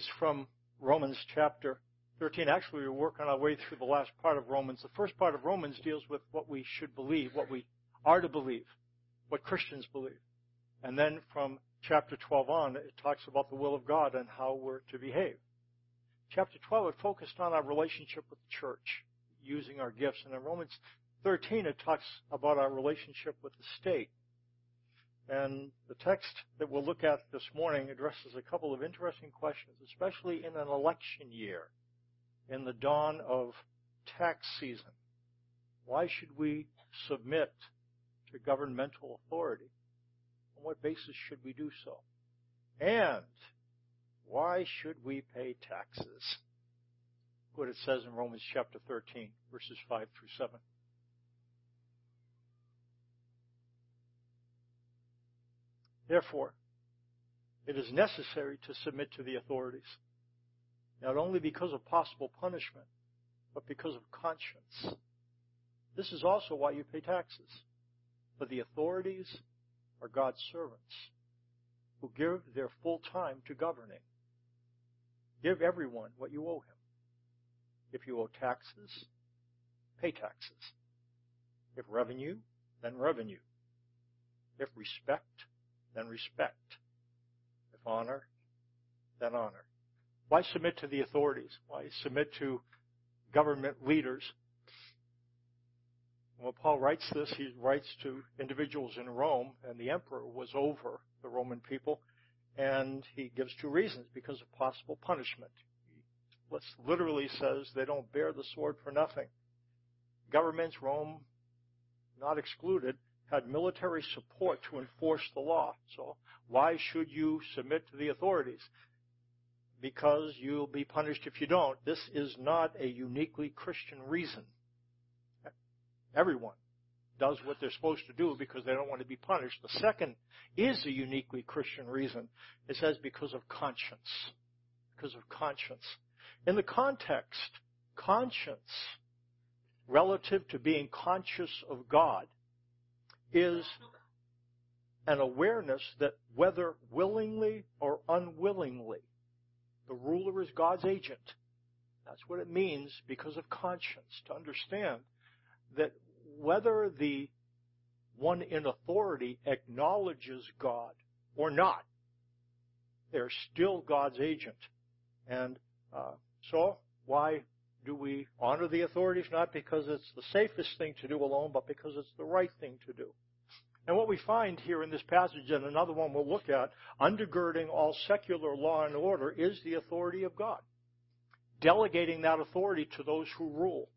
is from Romans chapter 13. Actually, we're working our way through the last part of Romans. The first part of Romans deals with what we should believe, what we are to believe, what Christians believe. And then from chapter 12 on, it talks about the will of God and how we're to behave. Chapter 12, it focused on our relationship with the church, using our gifts. And in Romans 13, it talks about our relationship with the state. And the text that we'll look at this morning addresses a couple of interesting questions, especially in an election year, in the dawn of tax season. Why should we submit to governmental authority? On what basis should we do so? And why should we pay taxes? What it says in Romans chapter 13, verses 5 through 7. Therefore, it is necessary to submit to the authorities, not only because of possible punishment, but because of conscience. This is also why you pay taxes. For the authorities are God's servants who give their full time to governing. Give everyone what you owe him. If you owe taxes, pay taxes. If revenue, then revenue. If respect, then respect. If honor, then honor. Why submit to the authorities? Why submit to government leaders? When Paul writes this, he writes to individuals in Rome, and the emperor was over the Roman people, and he gives two reasons because of possible punishment. He literally says they don't bear the sword for nothing. Governments, Rome not excluded, had military support to enforce the law. So why should you submit to the authorities? Because you'll be punished if you don't. This is not a uniquely Christian reason. Everyone does what they're supposed to do because they don't want to be punished. The second is a uniquely Christian reason. It says because of conscience. Because of conscience. In the context, conscience, relative to being conscious of God, is an awareness that whether willingly or unwillingly, the ruler is God's agent. That's what it means because of conscience, to understand that whether the one in authority acknowledges God or not, they're still God's agent. And uh, so, why do we honor the authorities? Not because it's the safest thing to do alone, but because it's the right thing to do. And what we find here in this passage, and another one we'll look at, undergirding all secular law and order is the authority of God. Delegating that authority to those who rule.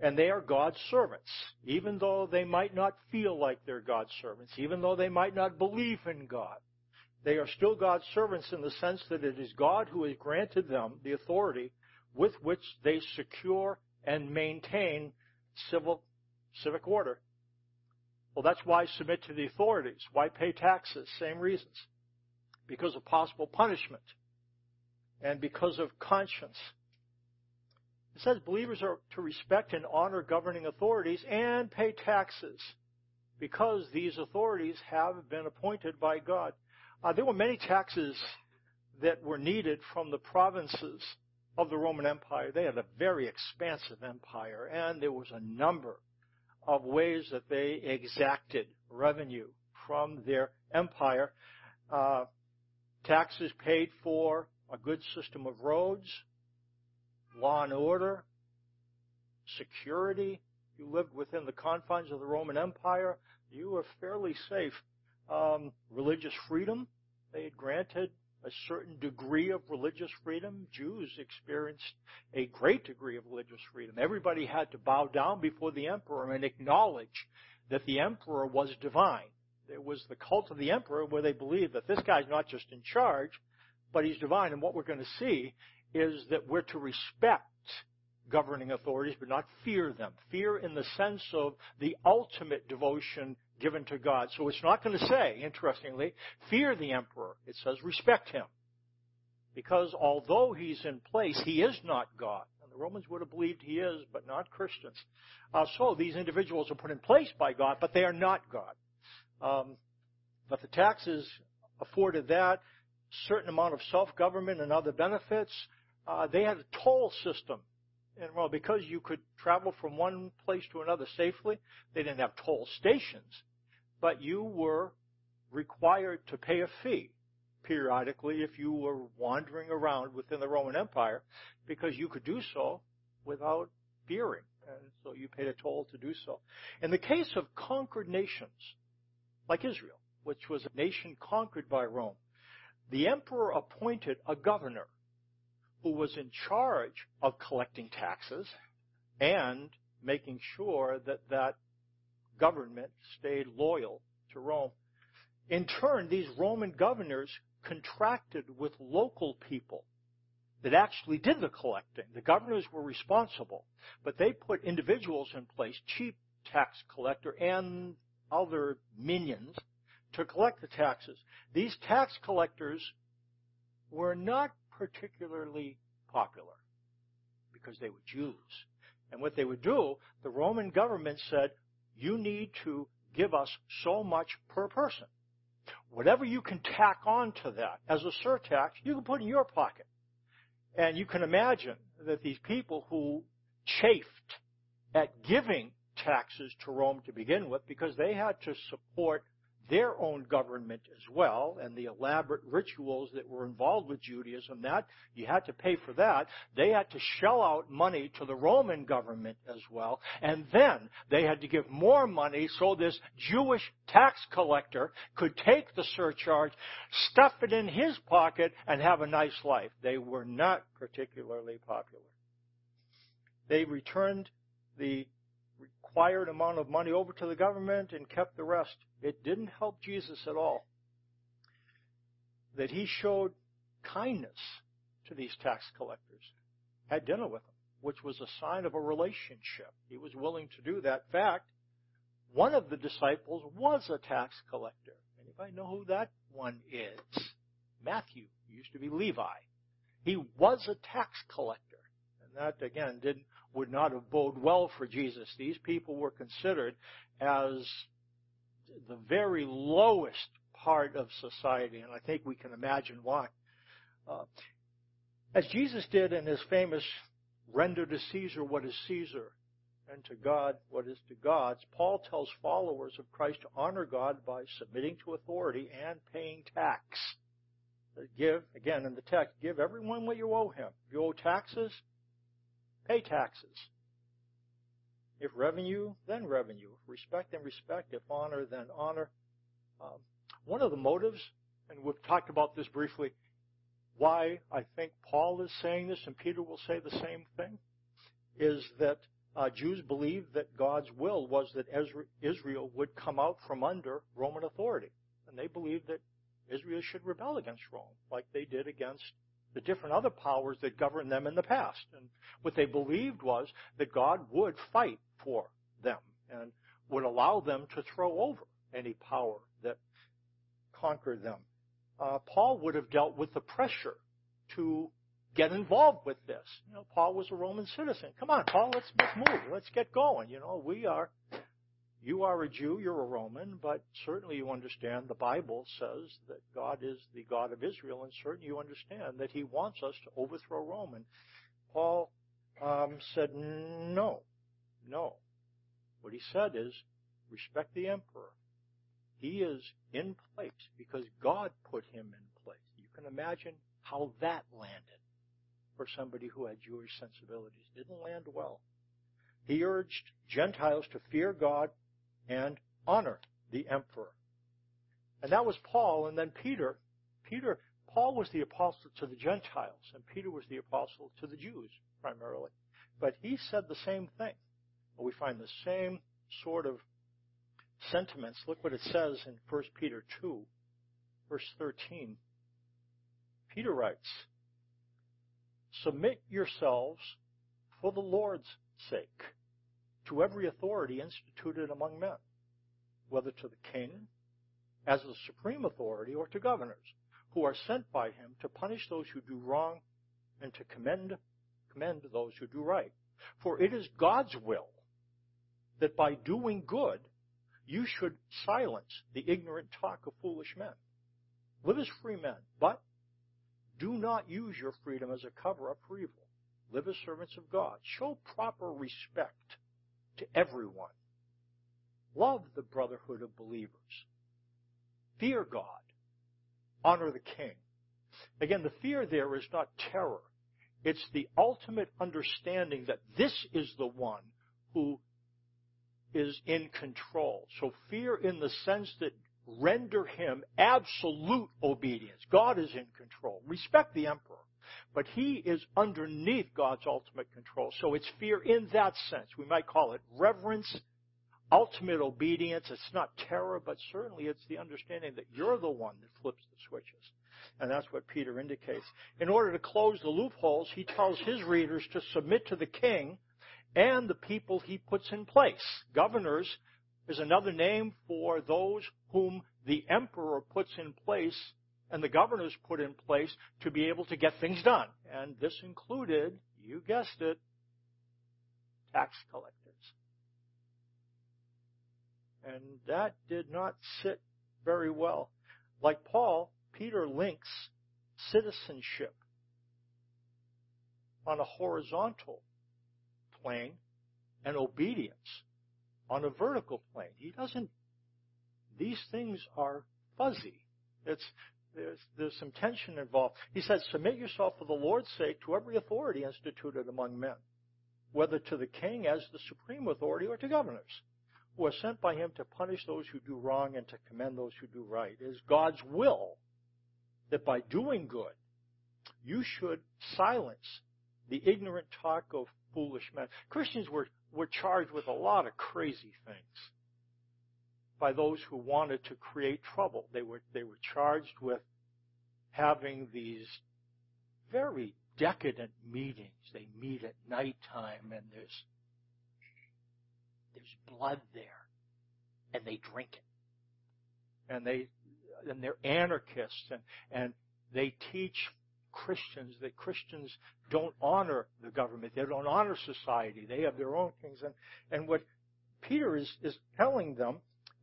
And they are God's servants, even though they might not feel like they're God's servants, even though they might not believe in God. They are still God's servants in the sense that it is God who has granted them the authority with which they secure and maintain civil, civic order. Well, that's why submit to the authorities. Why pay taxes? Same reasons. Because of possible punishment and because of conscience. It says believers are to respect and honor governing authorities and pay taxes because these authorities have been appointed by God. Uh, there were many taxes that were needed from the provinces of the Roman Empire. They had a very expansive empire, and there was a number of ways that they exacted revenue from their empire. Uh, taxes paid for a good system of roads, law and order, security. You lived within the confines of the Roman Empire. You were fairly safe. Um, religious freedom. They had granted a certain degree of religious freedom. Jews experienced a great degree of religious freedom. Everybody had to bow down before the emperor and acknowledge that the emperor was divine. There was the cult of the emperor where they believed that this guy's not just in charge, but he's divine. And what we're going to see is that we're to respect governing authorities, but not fear them. Fear in the sense of the ultimate devotion given to God. So it's not going to say, interestingly, fear the emperor. It says respect him. Because although he's in place, he is not God. And the Romans would have believed he is, but not Christians. Uh, so these individuals are put in place by God, but they are not God. Um, but the taxes afforded that. certain amount of self-government and other benefits. Uh, they had a toll system. And well, because you could travel from one place to another safely, they didn't have toll stations, but you were required to pay a fee periodically if you were wandering around within the Roman Empire because you could do so without fearing. And so you paid a toll to do so. In the case of conquered nations, like Israel, which was a nation conquered by Rome, the emperor appointed a governor who was in charge of collecting taxes and making sure that that government stayed loyal to Rome. In turn, these Roman governors contracted with local people that actually did the collecting. The governors were responsible, but they put individuals in place, chief tax collector and other minions, to collect the taxes. These tax collectors were not particularly popular because they were Jews. And what they would do, the Roman government said, you need to give us so much per person. Whatever you can tack on to that as a surtax, you can put in your pocket. And you can imagine that these people who chafed at giving taxes to Rome to begin with because they had to support their own government as well and the elaborate rituals that were involved with Judaism that you had to pay for that. They had to shell out money to the Roman government as well. And then they had to give more money so this Jewish tax collector could take the surcharge stuff it in his pocket and have a nice life. They were not particularly popular. They returned the required amount of money over to the government and kept the rest. It didn't help Jesus at all that he showed kindness to these tax collectors, had dinner with them, which was a sign of a relationship. He was willing to do that. In fact, one of the disciples was a tax collector. Anybody know who that one is? Matthew. He used to be Levi. He was a tax collector. And that, again, didn't would not have bode well for Jesus. These people were considered as the very lowest part of society, and I think we can imagine why. Uh, as Jesus did in his famous render to Caesar what is Caesar and to God what is to God's, Paul tells followers of Christ to honor God by submitting to authority and paying tax. Give, again in the text, give everyone what you owe him. If you owe taxes, Pay taxes. If revenue, then revenue. If respect, then respect. If honor, then honor. Um, one of the motives, and we've talked about this briefly, why I think Paul is saying this, and Peter will say the same thing, is that uh, Jews believed that God's will was that Israel would come out from under Roman authority. And they believed that Israel should rebel against Rome, like they did against the different other powers that governed them in the past. And what they believed was that God would fight for them and would allow them to throw over any power that conquered them. Uh, Paul would have dealt with the pressure to get involved with this. You know, Paul was a Roman citizen. Come on, Paul, let's, let's move. Let's get going. You know, we are you are a Jew, you're a Roman, but certainly you understand the Bible says that God is the God of Israel, and certainly you understand that He wants us to overthrow Rome. And Paul um, said, no, no. What he said is, respect the emperor. He is in place because God put him in place. You can imagine how that landed for somebody who had Jewish sensibilities. Didn't land well. He urged Gentiles to fear God and honor the emperor. And that was Paul, and then Peter. Peter, Paul was the apostle to the Gentiles, and Peter was the apostle to the Jews primarily. But he said the same thing. We find the same sort of sentiments. Look what it says in 1 Peter 2, verse 13. Peter writes, Submit yourselves for the Lord's sake to every authority instituted among men, whether to the king as the supreme authority or to governors, who are sent by him to punish those who do wrong and to commend, commend those who do right. For it is God's will that by doing good you should silence the ignorant talk of foolish men. Live as free men, but Do not use your freedom as a cover up for evil. Live as servants of God. Show proper respect to everyone. Love the brotherhood of believers. Fear God. Honor the king. Again, the fear there is not terror. It's the ultimate understanding that this is the one who is in control. So fear in the sense that render him absolute obedience. God is in control. Respect the emperor. But he is underneath God's ultimate control. So it's fear in that sense. We might call it reverence, ultimate obedience. It's not terror, but certainly it's the understanding that you're the one that flips the switches. And that's what Peter indicates. In order to close the loopholes, he tells his readers to submit to the king and the people he puts in place. Governors is another name for those whom the emperor puts in place and the governors put in place to be able to get things done. And this included, you guessed it, tax collectors. And that did not sit very well. Like Paul, Peter links citizenship on a horizontal plane and obedience on a vertical plane. He doesn't, these things are fuzzy. It's, there's, there's some tension involved. He says, submit yourself for the Lord's sake to every authority instituted among men, whether to the king as the supreme authority or to governors, who are sent by him to punish those who do wrong and to commend those who do right. It is God's will that by doing good, you should silence the ignorant talk of foolish men. Christians were, were charged with a lot of crazy things by those who wanted to create trouble. They were, they were charged with having these very decadent meetings. They meet at nighttime and there's, there's blood there and they drink it. And they, and they're anarchists and, and they teach Christians that Christians don't honor the government. They don't honor society. They have their own things. And, and what Peter is, is telling them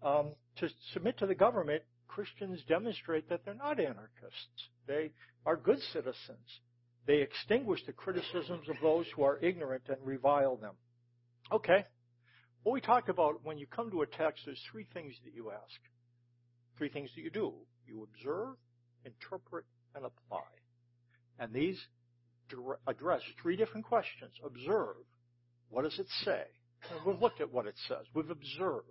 um, to submit to the government, Christians demonstrate that they're not anarchists. They are good citizens. They extinguish the criticisms of those who are ignorant and revile them. Okay. What we talked about when you come to a text, there's three things that you ask. Three things that you do. You observe, interpret, and apply. And these address three different questions. Observe. What does it say? And we've looked at what it says. We've observed.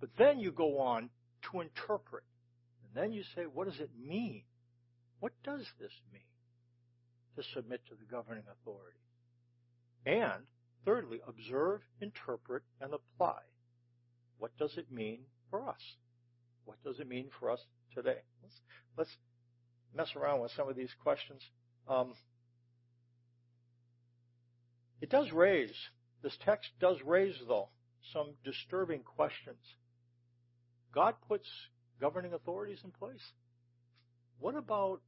But then you go on to interpret. And then you say, what does it mean? What does this mean? To submit to the governing authority. And thirdly, observe, interpret, and apply. What does it mean for us? What does it mean for us today? Let's, let's mess around with some of these questions. Um, it does raise, this text does raise, though, some disturbing questions. God puts governing authorities in place. What about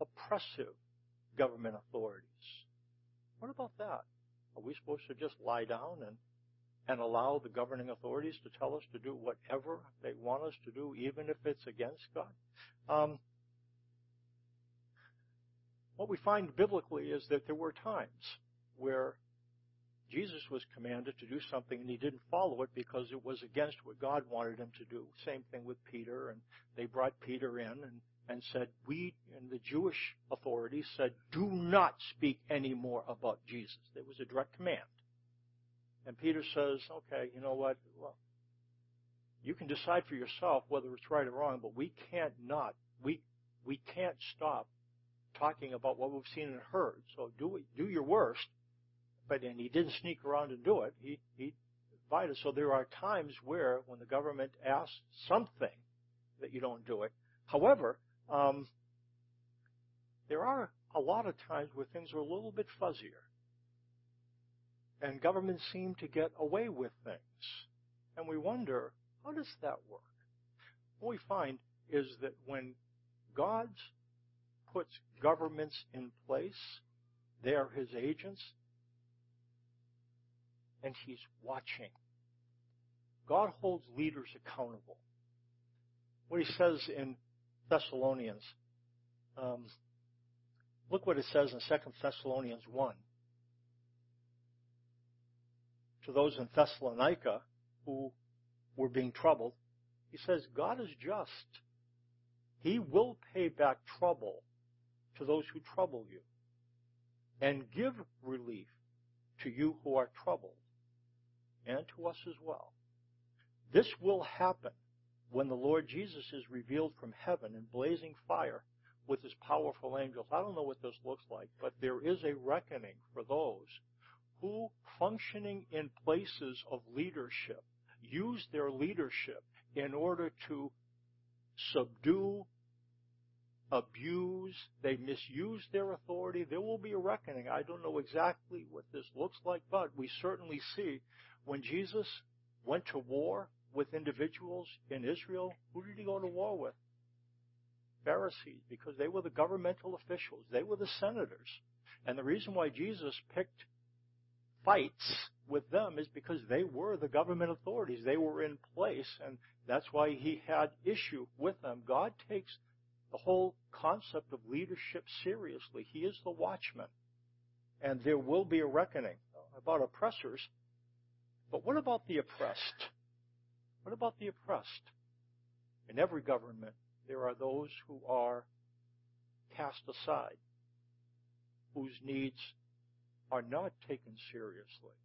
oppressive government authorities? What about that? Are we supposed to just lie down and, and allow the governing authorities to tell us to do whatever they want us to do, even if it's against God? Um, what we find biblically is that there were times where Jesus was commanded to do something and he didn't follow it because it was against what God wanted him to do. Same thing with Peter and they brought Peter in and, and said, we, and the Jewish authorities said, do not speak any more about Jesus. There was a direct command. And Peter says, okay, you know what? Well, you can decide for yourself whether it's right or wrong, but we can't not, we, we can't stop talking about what we've seen and heard. So do do your worst. But and he didn't sneak around and do it. He he invited. So there are times where when the government asks something that you don't do it. However, um, there are a lot of times where things are a little bit fuzzier. And governments seem to get away with things. And we wonder, how does that work? What we find is that when God puts governments in place. They are his agents. And he's watching. God holds leaders accountable. What he says in Thessalonians, um, Look what it says in 2 Thessalonians 1. To those in Thessalonica who were being troubled, he says, God is just. He will pay back trouble to those who trouble you and give relief to you who are troubled and to us as well. This will happen when the Lord Jesus is revealed from heaven in blazing fire with his powerful angels. I don't know what this looks like, but there is a reckoning for those who, functioning in places of leadership, use their leadership in order to subdue, abuse, they misuse their authority. There will be a reckoning. I don't know exactly what this looks like, but we certainly see when Jesus went to war with individuals in Israel, who did he go to war with? Pharisees, because they were the governmental officials. They were the senators. And the reason why Jesus picked fights with them is because they were the government authorities. They were in place, and that's why he had issue with them. God takes the whole concept of leadership seriously. He is the watchman. And there will be a reckoning about oppressors. But what about the oppressed? What about the oppressed? In every government, there are those who are cast aside, whose needs are not taken seriously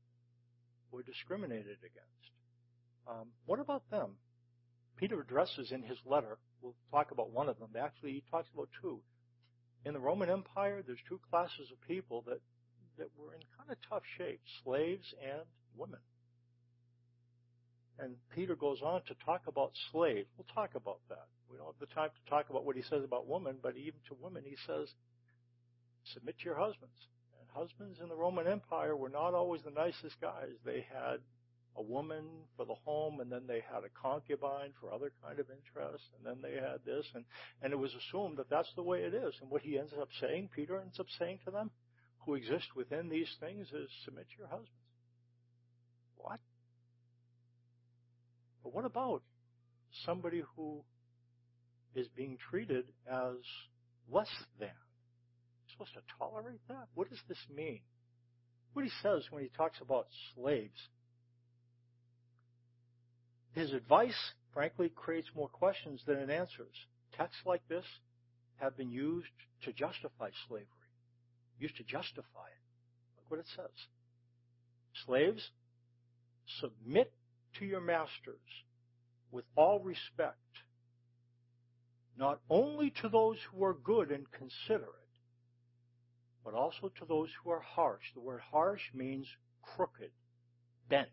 or discriminated against. Um, what about them? Peter addresses in his letter, we'll talk about one of them, actually he talks about two. In the Roman Empire, there's two classes of people that, that were in kind of tough shape, slaves and women. And Peter goes on to talk about slaves. We'll talk about that. We don't have the time to talk about what he says about women, but even to women, he says, submit to your husbands. And husbands in the Roman Empire were not always the nicest guys. They had a woman for the home, and then they had a concubine for other kind of interests, and then they had this, and, and it was assumed that that's the way it is. And what he ends up saying, Peter ends up saying to them, who exist within these things, is submit to your husbands. What? But what about somebody who is being treated as less than? You're supposed to tolerate that? What does this mean? What he says when he talks about slaves. His advice, frankly, creates more questions than it answers. Texts like this have been used to justify slavery, used to justify it. Look what it says. Slaves, submit to your masters with all respect, not only to those who are good and considerate, but also to those who are harsh. The word harsh means crooked, bent,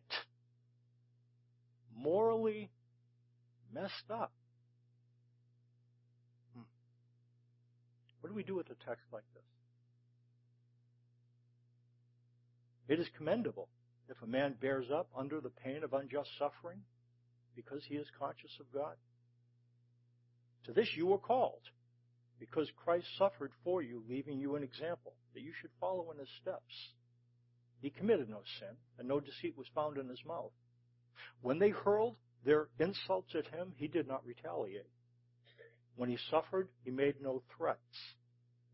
morally messed up. Hmm. What do we do with a text like this? It is commendable if a man bears up under the pain of unjust suffering because he is conscious of God? To this you were called, because Christ suffered for you, leaving you an example that you should follow in his steps. He committed no sin, and no deceit was found in his mouth. When they hurled their insults at him, he did not retaliate. When he suffered, he made no threats.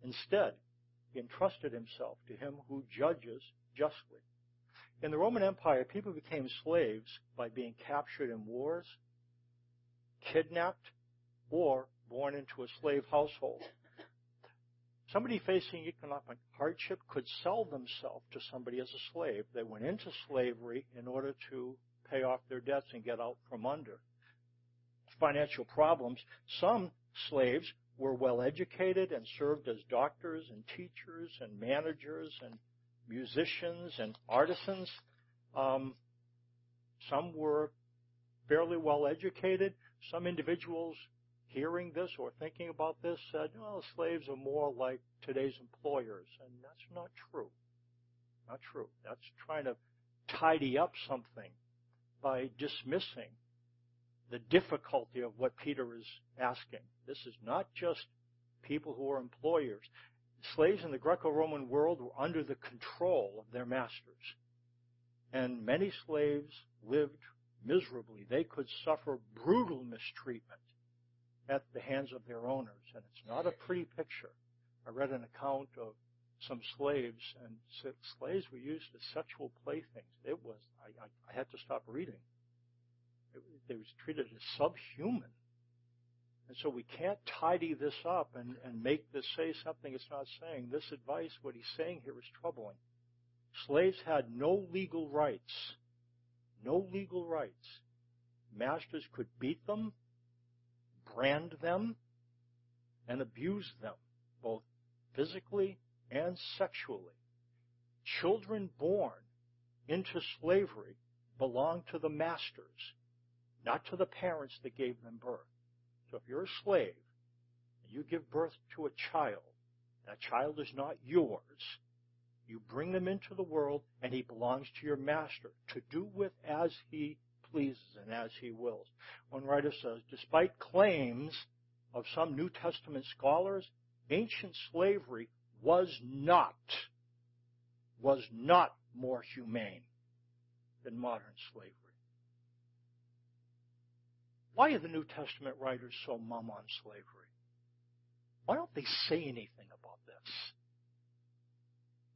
Instead, he entrusted himself to him who judges justly. In the Roman Empire, people became slaves by being captured in wars, kidnapped, or born into a slave household. Somebody facing economic hardship could sell themselves to somebody as a slave. They went into slavery in order to pay off their debts and get out from under financial problems. Some slaves were well educated and served as doctors and teachers and managers and musicians and artisans. Um, some were fairly well educated. Some individuals hearing this or thinking about this said, well, slaves are more like today's employers. And that's not true. Not true. That's trying to tidy up something by dismissing the difficulty of what Peter is asking. This is not just people who are employers slaves in the Greco-Roman world were under the control of their masters. And many slaves lived miserably. They could suffer brutal mistreatment at the hands of their owners. And it's not a pretty picture. I read an account of some slaves, and slaves were used as sexual playthings. It was, I, I, I had to stop reading. It, they was treated as subhuman. And so we can't tidy this up and, and make this say something it's not saying. This advice, what he's saying here is troubling. Slaves had no legal rights. No legal rights. Masters could beat them, brand them, and abuse them, both physically and sexually. Children born into slavery belong to the masters, not to the parents that gave them birth. So if you're a slave and you give birth to a child, that child is not yours, you bring them into the world and he belongs to your master to do with as he pleases and as he wills. One writer says, despite claims of some New Testament scholars, ancient slavery was not, was not more humane than modern slavery. Why are the New Testament writers so mum on slavery? Why don't they say anything about this?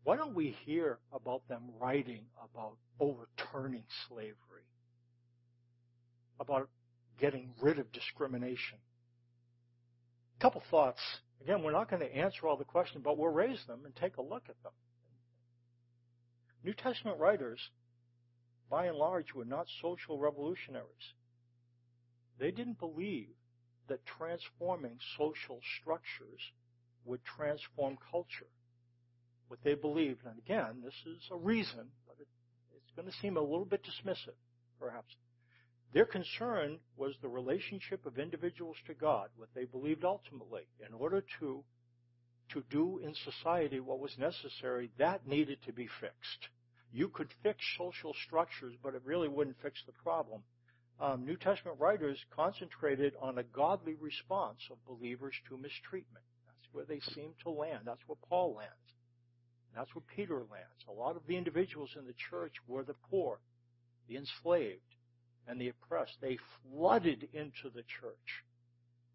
Why don't we hear about them writing about overturning slavery? About getting rid of discrimination? A couple thoughts Again, we're not going to answer all the questions, but we'll raise them and take a look at them. New Testament writers, by and large, were not social revolutionaries. They didn't believe that transforming social structures would transform culture. What they believed, and again, this is a reason, but it, it's going to seem a little bit dismissive, perhaps. Their concern was the relationship of individuals to God, what they believed ultimately. In order to, to do in society what was necessary, that needed to be fixed. You could fix social structures, but it really wouldn't fix the problem. Um, New Testament writers concentrated on a godly response of believers to mistreatment. That's where they seem to land. That's where Paul lands. That's where Peter lands. A lot of the individuals in the church were the poor, the enslaved, and the oppressed. They flooded into the church.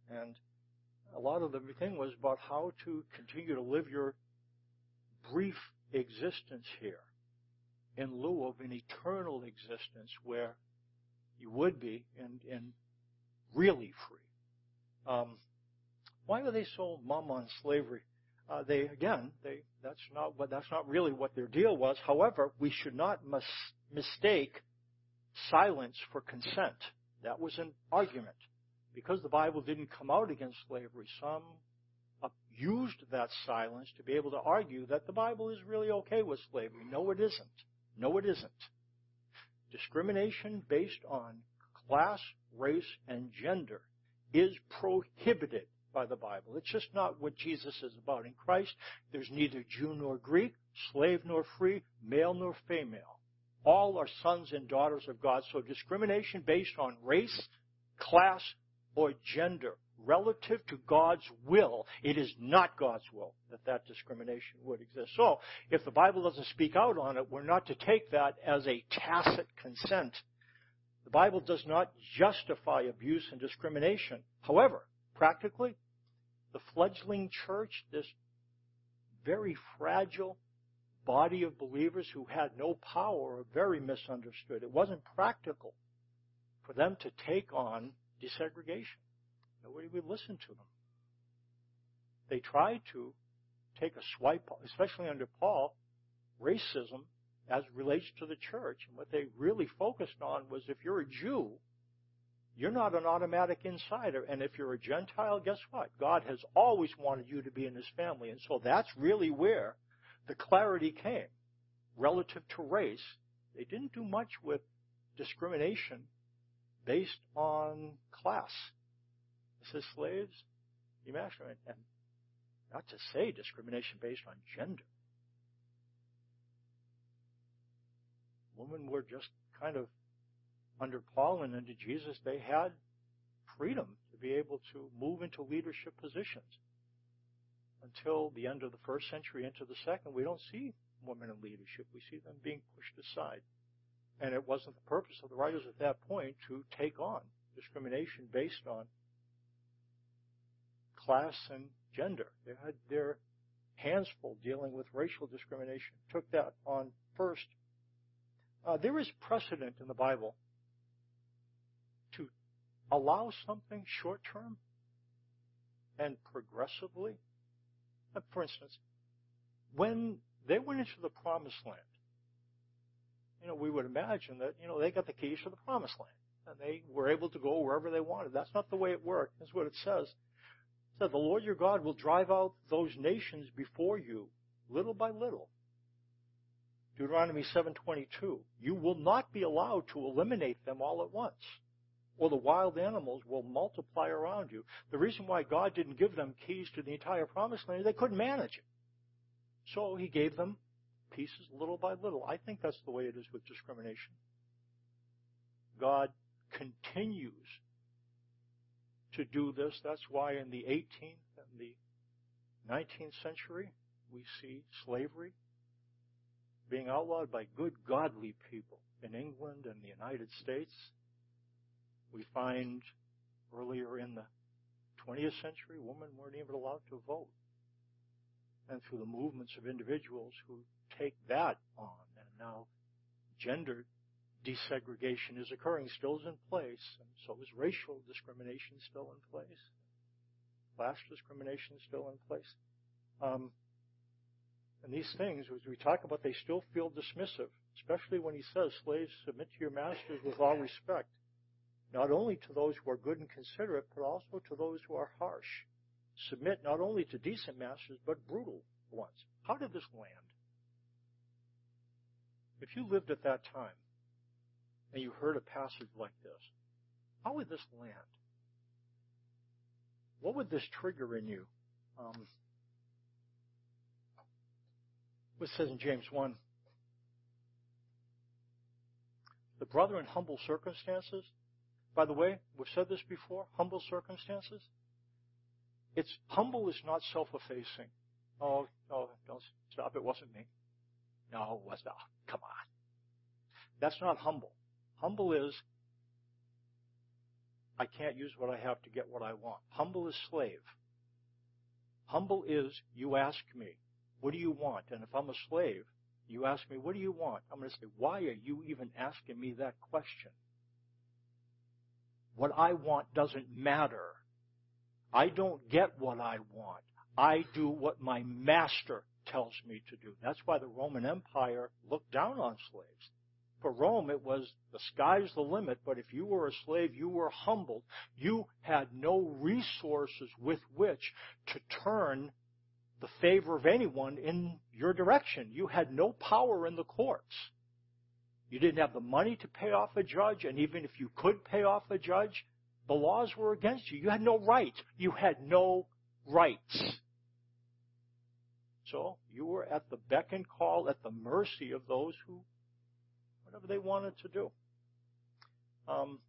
And a lot of the thing was about how to continue to live your brief existence here in lieu of an eternal existence where you would be and, and really free. Um, why were they so mum on slavery? Uh, they again, they that's not what that's not really what their deal was. However, we should not mis- mistake silence for consent. That was an argument. Because the Bible didn't come out against slavery, some used that silence to be able to argue that the Bible is really okay with slavery. No, it isn't. No, it isn't. Discrimination based on class, race, and gender is prohibited by the Bible. It's just not what Jesus is about. In Christ, there's neither Jew nor Greek, slave nor free, male nor female. All are sons and daughters of God. So discrimination based on race, class, or gender relative to God's will, it is not God's will that that discrimination would exist. So, if the Bible doesn't speak out on it, we're not to take that as a tacit consent. The Bible does not justify abuse and discrimination. However, practically, the fledgling church, this very fragile, body of believers who had no power are very misunderstood. It wasn't practical for them to take on desegregation. Nobody would listen to them. They tried to take a swipe, especially under Paul, racism as relates to the church. And what they really focused on was if you're a Jew, you're not an automatic insider. And if you're a Gentile, guess what? God has always wanted you to be in his family. And so that's really where the clarity came relative to race. They didn't do much with discrimination based on class. It says slaves, emasculate, and not to say discrimination based on gender. Women were just kind of under Paul and under Jesus, they had freedom to be able to move into leadership positions until the end of the first century into the second, we don't see women in leadership. We see them being pushed aside. And it wasn't the purpose of the writers at that point to take on discrimination based on class and gender. They had their hands full dealing with racial discrimination, took that on first. Uh, there is precedent in the Bible to allow something short term and progressively. Uh, for instance, when they went into the promised land, you know, we would imagine that, you know, they got the keys to the promised land and they were able to go wherever they wanted. That's not the way it worked. That's what it says. Said, the Lord your God will drive out those nations before you little by little. Deuteronomy 7:22. You will not be allowed to eliminate them all at once, or the wild animals will multiply around you. The reason why God didn't give them keys to the entire promised land is they couldn't manage it. So he gave them pieces little by little. I think that's the way it is with discrimination. God continues to do this. That's why in the 18th and the 19th century, we see slavery being outlawed by good, godly people in England and the United States. We find earlier in the 20th century, women weren't even allowed to vote. And through the movements of individuals who take that on, and now gender desegregation is occurring, still is in place, and so is racial discrimination still in place, class discrimination still in place. Um, and these things, as we talk about, they still feel dismissive, especially when he says, slaves, submit to your masters with all respect, not only to those who are good and considerate, but also to those who are harsh. Submit not only to decent masters, but brutal ones. How did this land? If you lived at that time, and you heard a passage like this, how would this land? What would this trigger in you? Um, what says in James 1? The brother in humble circumstances. By the way, we've said this before, humble circumstances. It's humble is not self-effacing. Oh, oh, don't stop. It wasn't me. No, it was not. Come on. That's not humble. Humble is, I can't use what I have to get what I want. Humble is slave. Humble is, you ask me, what do you want? And if I'm a slave, you ask me, what do you want? I'm going to say, why are you even asking me that question? What I want doesn't matter. I don't get what I want. I do what my master tells me to do. That's why the Roman Empire looked down on slaves for Rome, it was the sky's the limit, but if you were a slave, you were humbled. You had no resources with which to turn the favor of anyone in your direction. You had no power in the courts. You didn't have the money to pay off a judge, and even if you could pay off a judge, the laws were against you. You had no right. You had no rights. So you were at the beck and call, at the mercy of those who whatever they wanted to do. Um,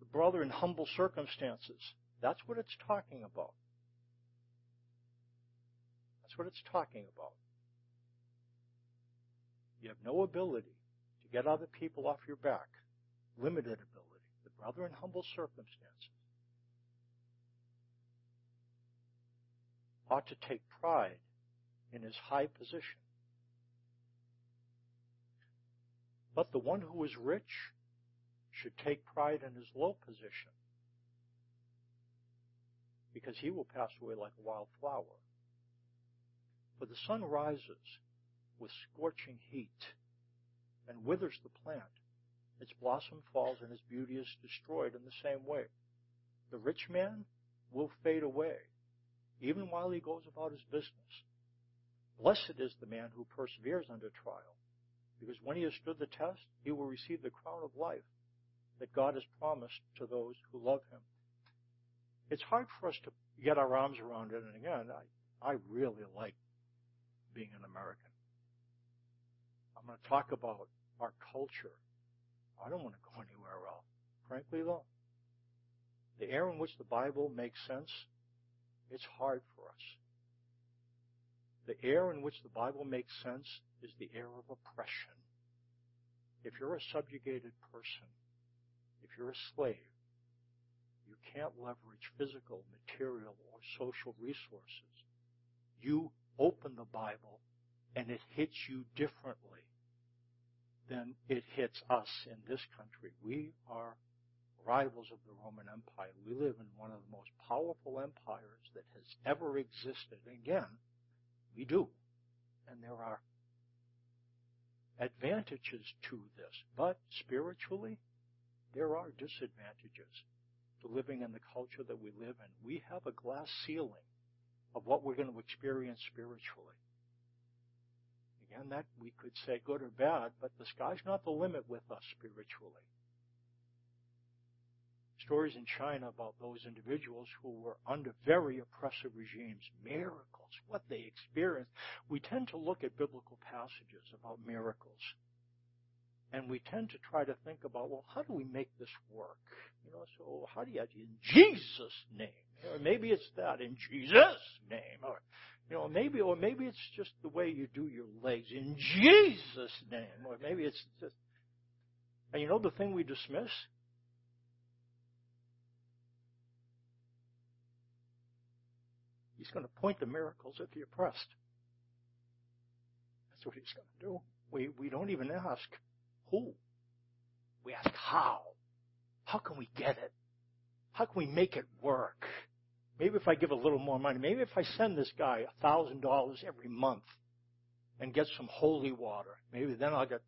the brother in humble circumstances. That's what it's talking about. That's what it's talking about. You have no ability to get other people off your back. Limited ability. The brother in humble circumstances ought to take pride in his high position. But the one who is rich should take pride in his low position because he will pass away like a wild flower. For the sun rises with scorching heat and withers the plant. Its blossom falls and its beauty is destroyed in the same way. The rich man will fade away even while he goes about his business. Blessed is the man who perseveres under trial. Because when he has stood the test, he will receive the crown of life that God has promised to those who love him. It's hard for us to get our arms around it. And again, I, I really like being an American. I'm going to talk about our culture. I don't want to go anywhere else. Frankly, though, the air in which the Bible makes sense, it's hard for us. The air in which the Bible makes sense is the air of oppression. If you're a subjugated person, if you're a slave, you can't leverage physical, material, or social resources you open the Bible and it hits you differently than it hits us in this country. We are rivals of the Roman Empire. We live in one of the most powerful empires that has ever existed. Again, we do. And there are advantages to this. But spiritually, there are disadvantages to living in the culture that we live in. We have a glass ceiling of what we're going to experience spiritually. Again, that we could say good or bad, but the sky's not the limit with us spiritually. Stories in China about those individuals who were under very oppressive regimes, miracles, what they experienced. We tend to look at biblical passages about miracles and we tend to try to think about, well, how do we make this work? You know, so how do you, in Jesus' name? Or maybe it's that, in Jesus' name. Or, you know, maybe, or maybe it's just the way you do your legs, in Jesus' name. Or maybe it's just, and you know the thing we dismiss? He's going to point the miracles at the oppressed. That's what he's going to do. We, we don't even ask, who? We ask how. How can we get it? How can we make it work? Maybe if I give a little more money, maybe if I send this guy a thousand dollars every month and get some holy water, maybe then I'll get.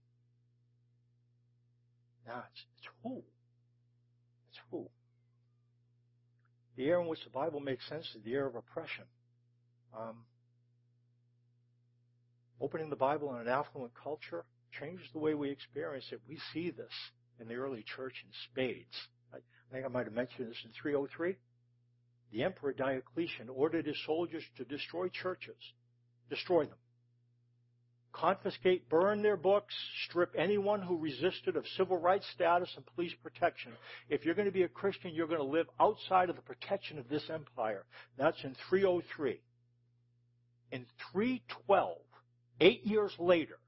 No, it's, it's who. It's who. The era in which the Bible makes sense is the era of oppression. Um, opening the Bible in an affluent culture changes the way we experience it. We see this in the early church in spades. I, think I might have mentioned this in 303. The Emperor Diocletian ordered his soldiers to destroy churches, destroy them, confiscate, burn their books, strip anyone who resisted of civil rights status and police protection. If you're going to be a Christian, you're going to live outside of the protection of this empire. That's in 303. In 312, eight years later,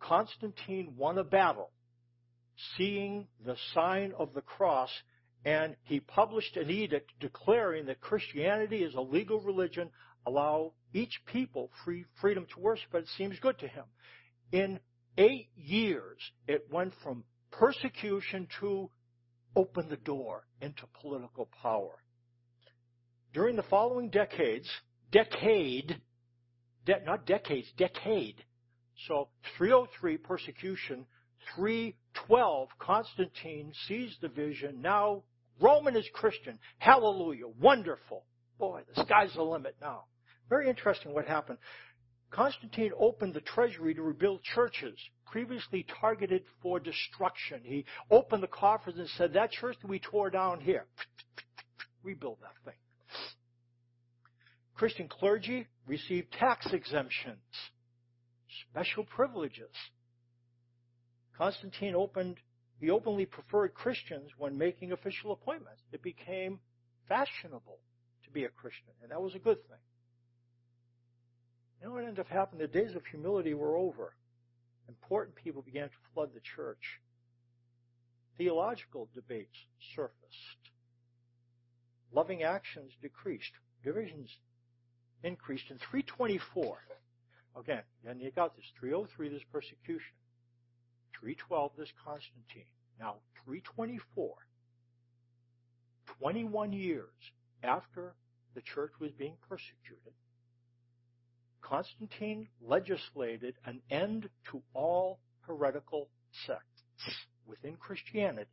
Constantine won a battle, seeing the sign of the cross, and he published an edict declaring that Christianity is a legal religion, allow each people free freedom to worship, but it seems good to him. In eight years, it went from persecution to open the door into political power. During the following decades, decade, de- not decades, decade, so 303 persecution, 312 Constantine sees the vision. Now Roman is Christian. Hallelujah. Wonderful. Boy, the sky's the limit now. Very interesting what happened. Constantine opened the treasury to rebuild churches previously targeted for destruction. He opened the coffers and said, that church that we tore down here, rebuild that thing. Christian clergy received tax exemptions special privileges. Constantine opened, he openly preferred Christians when making official appointments. It became fashionable to be a Christian, and that was a good thing. You know what ended up happening? The days of humility were over. Important people began to flood the church. Theological debates surfaced. Loving actions decreased. Divisions increased. In 324, Again, then you got this 303, this persecution. 312, this Constantine. Now, 324, 21 years after the church was being persecuted, Constantine legislated an end to all heretical sects within Christianity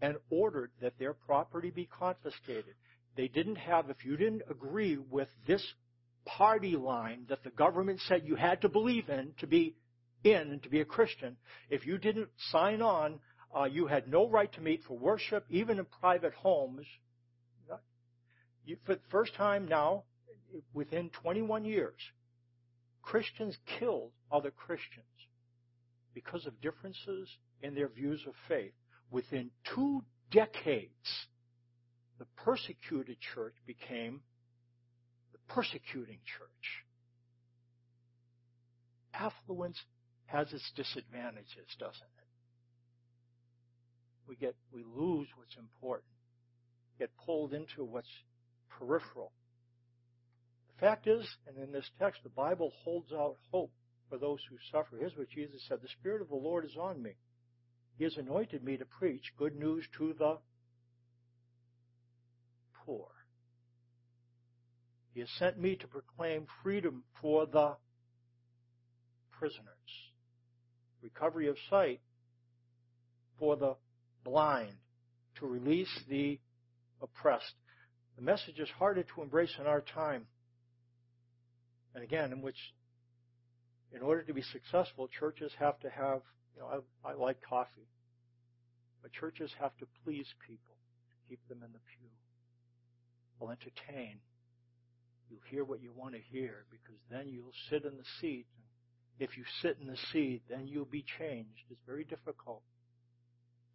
and ordered that their property be confiscated. They didn't have, if you didn't agree with this party line that the government said you had to believe in to be in and to be a Christian. If you didn't sign on, uh, you had no right to meet for worship, even in private homes. You, for the first time now, within 21 years, Christians killed other Christians because of differences in their views of faith. Within two decades, the persecuted church became the persecuting church. Affluence has its disadvantages, doesn't it? We get, we lose what's important, get pulled into what's peripheral. Fact is, and in this text, the Bible holds out hope for those who suffer. Here's what Jesus said The Spirit of the Lord is on me. He has anointed me to preach good news to the poor. He has sent me to proclaim freedom for the prisoners, recovery of sight for the blind, to release the oppressed. The message is harder to embrace in our time. And again, in which, in order to be successful, churches have to have, you know, I, I like coffee, but churches have to please people, to keep them in the pew. Will entertain. You'll hear what you want to hear because then you'll sit in the seat. If you sit in the seat, then you'll be changed. It's very difficult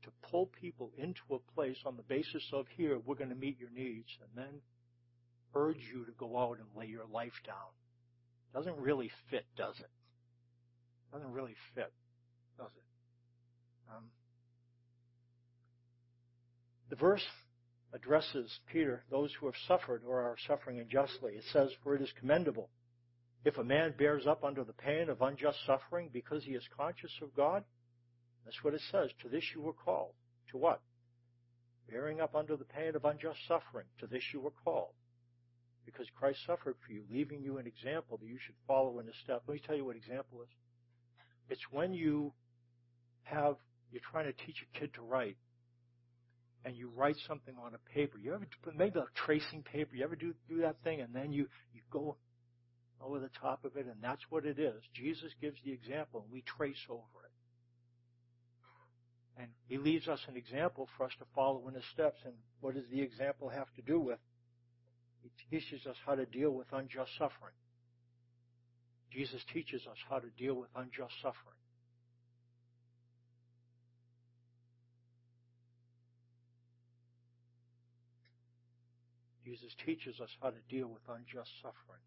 to pull people into a place on the basis of here, we're going to meet your needs, and then urge you to go out and lay your life down. Doesn't really fit, does it? Doesn't really fit, does it? Um, the verse addresses Peter, those who have suffered or are suffering unjustly. It says, For it is commendable if a man bears up under the pain of unjust suffering because he is conscious of God that's what it says. To this you were called. To what? Bearing up under the pain of unjust suffering. To this you were called. Because Christ suffered for you, leaving you an example that you should follow in his step. Let me tell you what example is. It's when you have, you're trying to teach a kid to write, and you write something on a paper. You ever, maybe a tracing paper, you ever do, do that thing, and then you, you go over the top of it, and that's what it is. Jesus gives the example, and we trace over it. And he leaves us an example for us to follow in his steps. And what does the example have to do with? He teaches us how to deal with unjust suffering. Jesus teaches us how to deal with unjust suffering. Jesus teaches us how to deal with unjust suffering.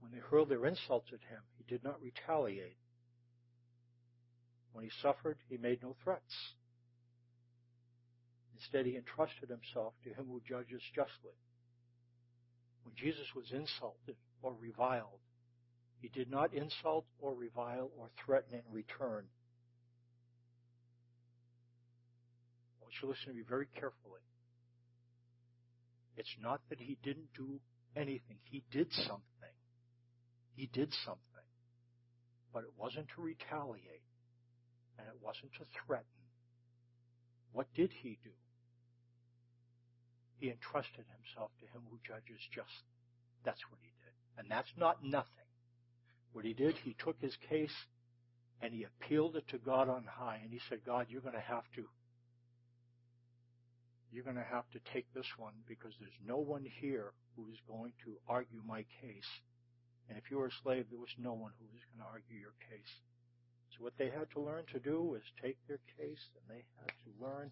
When they hurled their insults at him, he did not retaliate. When he suffered, he made no threats. Instead, he entrusted himself to him who judges justly. When Jesus was insulted or reviled, he did not insult or revile or threaten in return. I want you to listen to me very carefully. It's not that he didn't do anything. He did something. He did something. But it wasn't to retaliate and it wasn't to threaten. What did he do? He entrusted himself to him who judges just. That's what he did. And that's not nothing. What he did, he took his case and he appealed it to God on high and he said, God, you're going to have to you're going to have to take this one because there's no one here who is going to argue my case. And if you were a slave, there was no one who was going to argue your case. So what they had to learn to do was take their case and they had to learn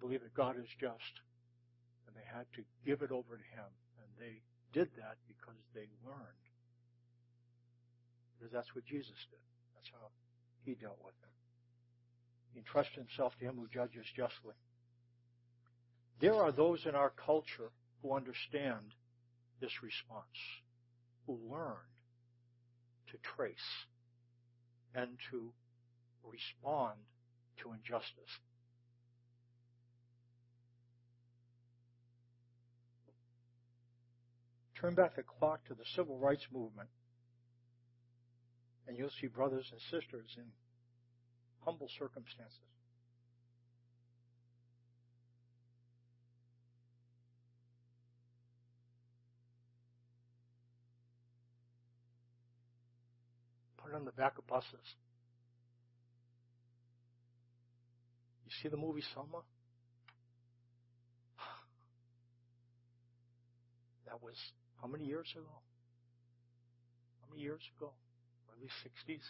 believe that God is just. And they had to give it over to Him. And they did that because they learned. Because that's what Jesus did. That's how He dealt with it. He entrusted Himself to Him who judges justly. There are those in our culture who understand this response who learned to trace and to respond to injustice. Turn back the clock to the civil rights movement, and you'll see brothers and sisters in humble circumstances. put it on the back of buses. You see the movie Selma? That was how many years ago? How many years ago? Early 60s?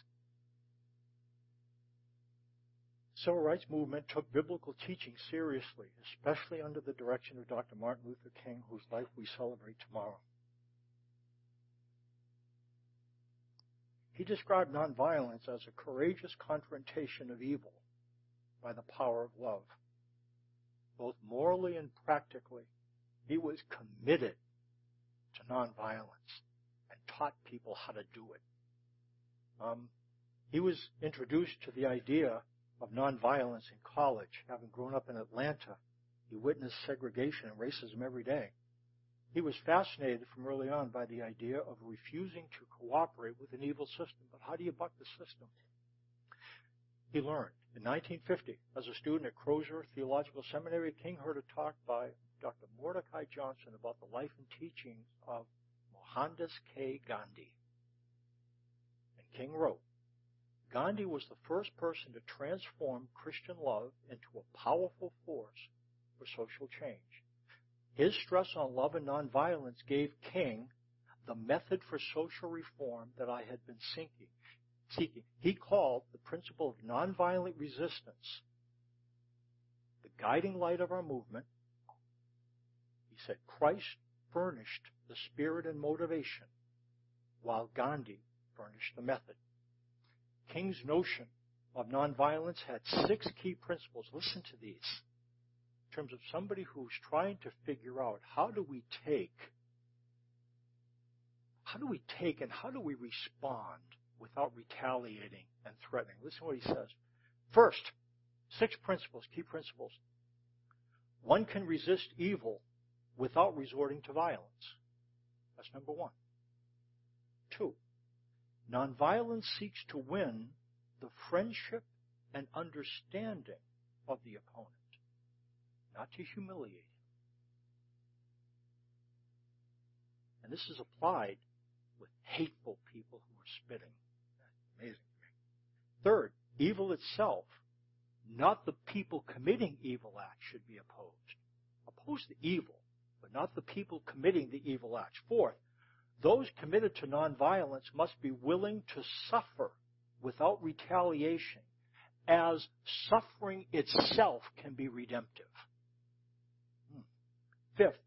Civil rights movement took biblical teaching seriously, especially under the direction of Dr. Martin Luther King, whose life we celebrate tomorrow. He described nonviolence as a courageous confrontation of evil by the power of love. both morally and practically. He was committed to nonviolence and taught people how to do it. Um, he was introduced to the idea of nonviolence in college. Having grown up in Atlanta, he witnessed segregation and racism every day. He was fascinated from early on by the idea of refusing to cooperate with an evil system. But how do you buck the system? He learned. In 1950, as a student at Crozer Theological Seminary, King heard a talk by Dr. Mordecai Johnson about the life and teachings of Mohandas K. Gandhi. And King wrote, Gandhi was the first person to transform Christian love into a powerful force for social change. His stress on love and nonviolence gave King the method for social reform that I had been seeking. seeking. He called the principle of nonviolent resistance the guiding light of our movement. He said Christ furnished the spirit and motivation, while Gandhi furnished the method. King's notion of nonviolence had six key principles. Listen to these. In terms of somebody who's trying to figure out how do we take, how do we take and how do we respond without retaliating and threatening? Listen to what he says. First, six principles, key principles. One can resist evil without resorting to violence. That's number one. Two, Nonviolence seeks to win the friendship and understanding of the opponent, not to humiliate him. And this is applied with hateful people who are spitting. That's amazing Third, evil itself, not the people committing evil acts, should be opposed. Oppose the evil, but not the people committing the evil acts. Fourth, those committed to nonviolence must be willing to suffer without retaliation, as suffering itself can be redemptive. Hmm. Fifth,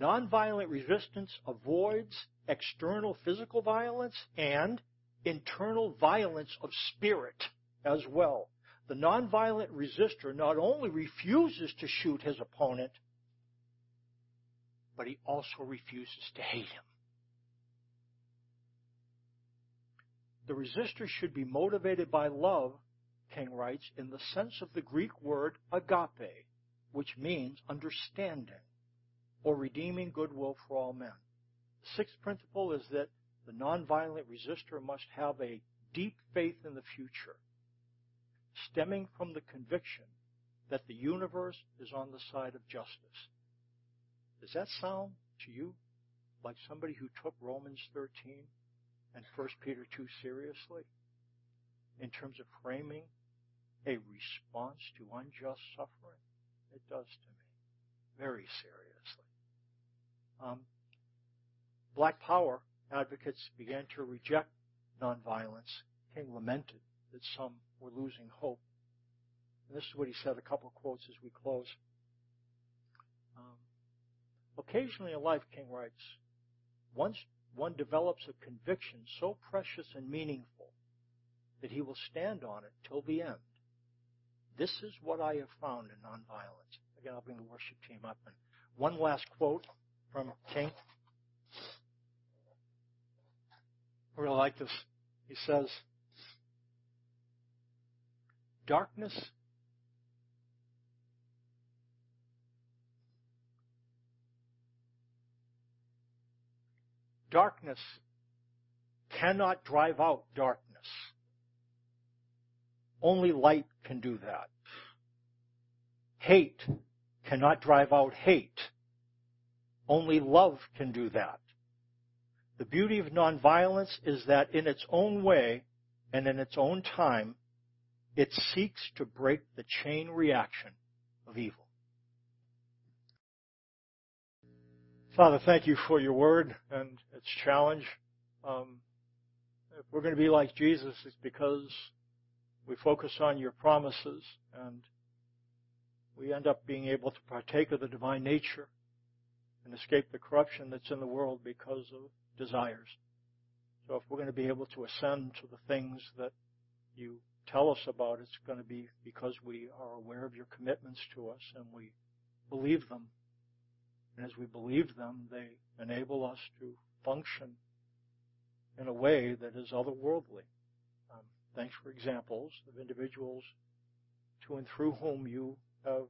nonviolent resistance avoids external physical violence and internal violence of spirit as well. The nonviolent resistor not only refuses to shoot his opponent, but he also refuses to hate him. The resistor should be motivated by love, King writes, in the sense of the Greek word agape, which means understanding or redeeming goodwill for all men. The sixth principle is that the nonviolent resistor must have a deep faith in the future, stemming from the conviction that the universe is on the side of justice. Does that sound to you like somebody who took Romans 13 and 1 Peter 2 seriously in terms of framing a response to unjust suffering? It does to me. Very seriously. Um, Black Power advocates began to reject nonviolence. King lamented that some were losing hope. And this is what he said, a couple of quotes as we close. Occasionally in life, King writes, once one develops a conviction so precious and meaningful that he will stand on it till the end. This is what I have found in nonviolence. Again, I'll bring the worship team up. And one last quote from King. I really like this. He says, Darkness Darkness cannot drive out darkness. Only light can do that. Hate cannot drive out hate. Only love can do that. The beauty of nonviolence is that in its own way and in its own time, it seeks to break the chain reaction of evil. Father, thank you for your word and its challenge. Um, if we're going to be like Jesus, it's because we focus on your promises and we end up being able to partake of the divine nature and escape the corruption that's in the world because of desires. So if we're going to be able to ascend to the things that you tell us about, it's going to be because we are aware of your commitments to us and we believe them. And as we believe them, they enable us to function in a way that is otherworldly. Um, thanks for examples of individuals to and through whom you have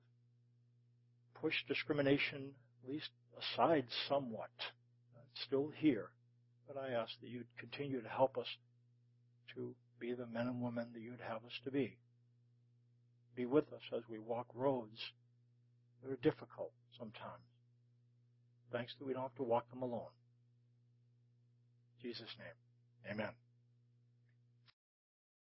pushed discrimination at least aside somewhat. It's still here, but I ask that you'd continue to help us to be the men and women that you'd have us to be. Be with us as we walk roads that are difficult sometimes. Thanks that we don't have to walk them alone. In Jesus' name, amen.